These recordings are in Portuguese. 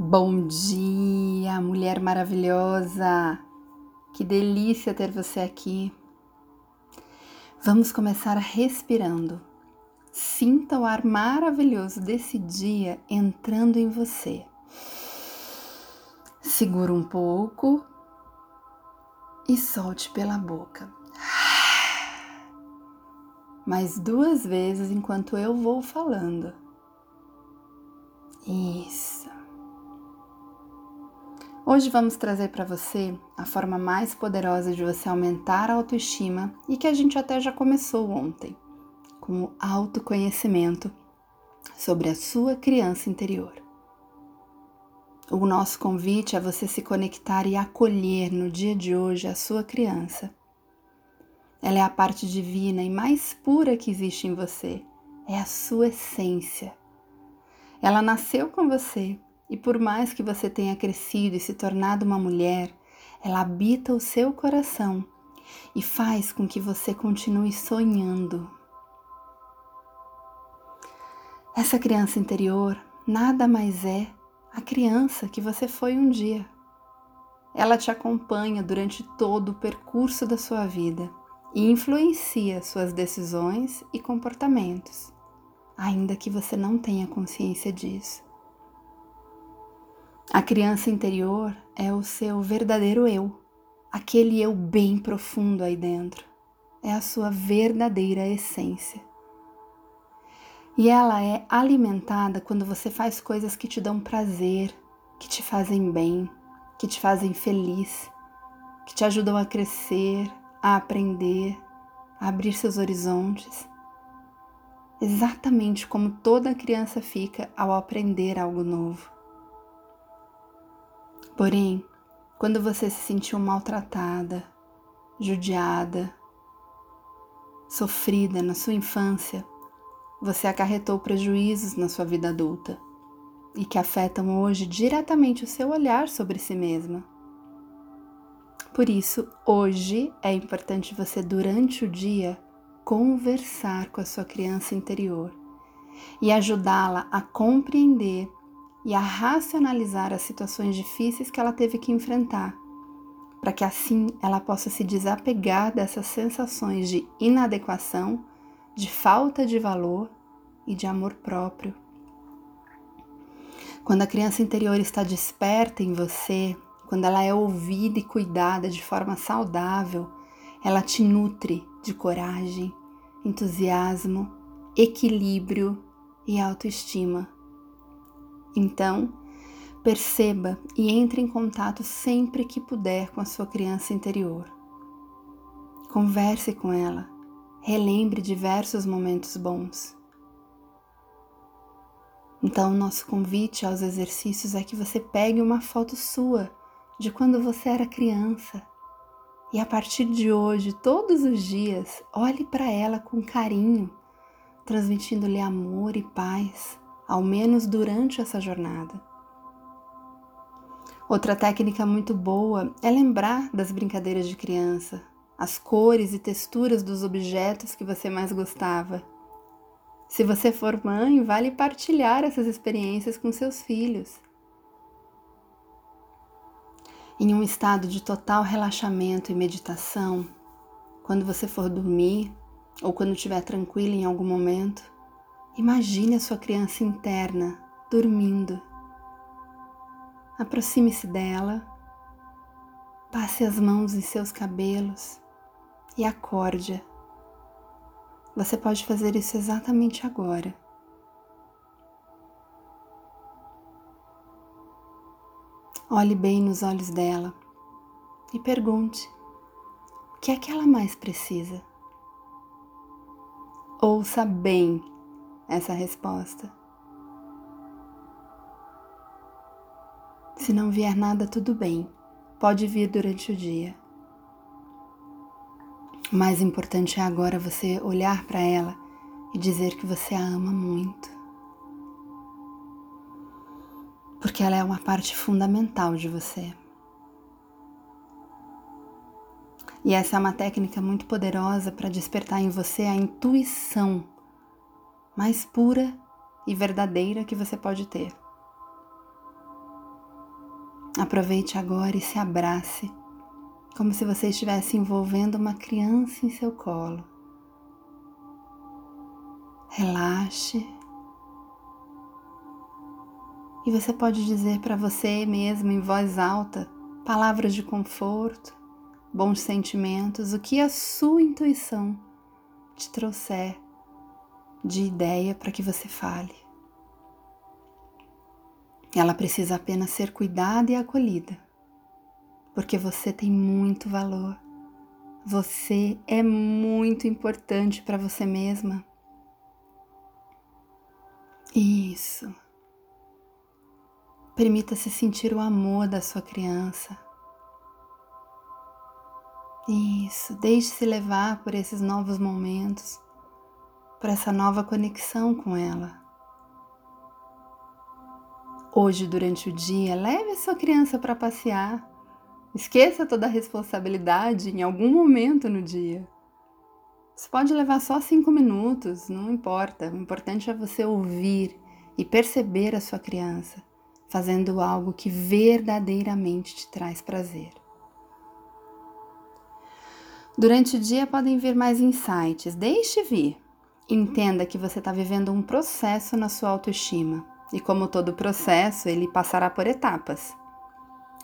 Bom dia, mulher maravilhosa! Que delícia ter você aqui. Vamos começar respirando. Sinta o ar maravilhoso desse dia entrando em você. Segura um pouco e solte pela boca. Mais duas vezes enquanto eu vou falando. Isso. Hoje vamos trazer para você a forma mais poderosa de você aumentar a autoestima e que a gente até já começou ontem, com o autoconhecimento sobre a sua criança interior. O nosso convite é você se conectar e acolher no dia de hoje a sua criança. Ela é a parte divina e mais pura que existe em você, é a sua essência. Ela nasceu com você e por mais que você tenha crescido e se tornado uma mulher, ela habita o seu coração e faz com que você continue sonhando. Essa criança interior nada mais é a criança que você foi um dia. Ela te acompanha durante todo o percurso da sua vida e influencia suas decisões e comportamentos, ainda que você não tenha consciência disso. A criança interior é o seu verdadeiro eu, aquele eu bem profundo aí dentro. É a sua verdadeira essência. E ela é alimentada quando você faz coisas que te dão prazer, que te fazem bem, que te fazem feliz, que te ajudam a crescer, a aprender, a abrir seus horizontes. Exatamente como toda criança fica ao aprender algo novo. Porém, quando você se sentiu maltratada, judiada, sofrida na sua infância, você acarretou prejuízos na sua vida adulta e que afetam hoje diretamente o seu olhar sobre si mesma. Por isso, hoje é importante você, durante o dia, conversar com a sua criança interior e ajudá-la a compreender e a racionalizar as situações difíceis que ela teve que enfrentar, para que assim ela possa se desapegar dessas sensações de inadequação, de falta de valor e de amor próprio. Quando a criança interior está desperta em você, quando ela é ouvida e cuidada de forma saudável, ela te nutre de coragem, entusiasmo, equilíbrio e autoestima. Então, perceba e entre em contato sempre que puder com a sua criança interior. Converse com ela, relembre diversos momentos bons. Então, nosso convite aos exercícios é que você pegue uma foto sua de quando você era criança e a partir de hoje, todos os dias, olhe para ela com carinho, transmitindo-lhe amor e paz ao menos durante essa jornada. Outra técnica muito boa é lembrar das brincadeiras de criança, as cores e texturas dos objetos que você mais gostava. Se você for mãe, vale partilhar essas experiências com seus filhos. Em um estado de total relaxamento e meditação, quando você for dormir ou quando estiver tranquila em algum momento, Imagine a sua criança interna dormindo. Aproxime-se dela, passe as mãos em seus cabelos e acorde-a. Você pode fazer isso exatamente agora. Olhe bem nos olhos dela e pergunte: o que é que ela mais precisa? Ouça bem essa resposta. Se não vier nada, tudo bem, pode vir durante o dia. O mais importante é agora você olhar para ela e dizer que você a ama muito. Porque ela é uma parte fundamental de você. E essa é uma técnica muito poderosa para despertar em você a intuição mais pura e verdadeira que você pode ter. Aproveite agora e se abrace, como se você estivesse envolvendo uma criança em seu colo. Relaxe. E você pode dizer para você mesmo em voz alta palavras de conforto, bons sentimentos, o que a sua intuição te trouxer de ideia para que você fale. Ela precisa apenas ser cuidada e acolhida, porque você tem muito valor. Você é muito importante para você mesma. Isso. Permita-se sentir o amor da sua criança. Isso, deixe-se levar por esses novos momentos, por essa nova conexão com ela. Hoje, durante o dia, leve a sua criança para passear. Esqueça toda a responsabilidade em algum momento no dia. Você pode levar só cinco minutos, não importa. O importante é você ouvir e perceber a sua criança fazendo algo que verdadeiramente te traz prazer. Durante o dia podem vir mais insights, deixe vir. Entenda que você está vivendo um processo na sua autoestima e, como todo processo, ele passará por etapas.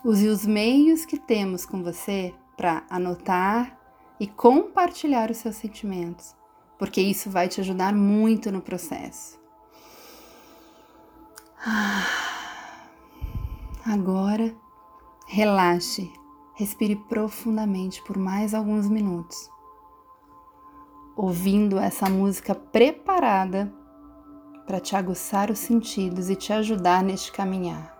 Use os meios que temos com você para anotar e compartilhar os seus sentimentos, porque isso vai te ajudar muito no processo. Agora, relaxe, respire profundamente por mais alguns minutos, ouvindo essa música preparada para te aguçar os sentidos e te ajudar neste caminhar.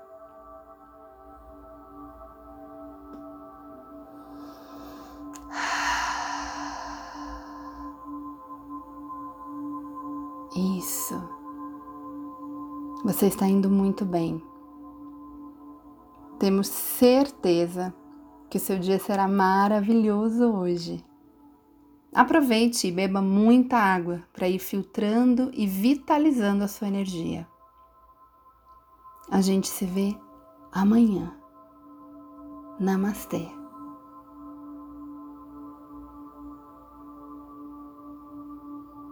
Isso. Você está indo muito bem. Temos certeza que seu dia será maravilhoso hoje. Aproveite e beba muita água para ir filtrando e vitalizando a sua energia. A gente se vê amanhã. Namastê.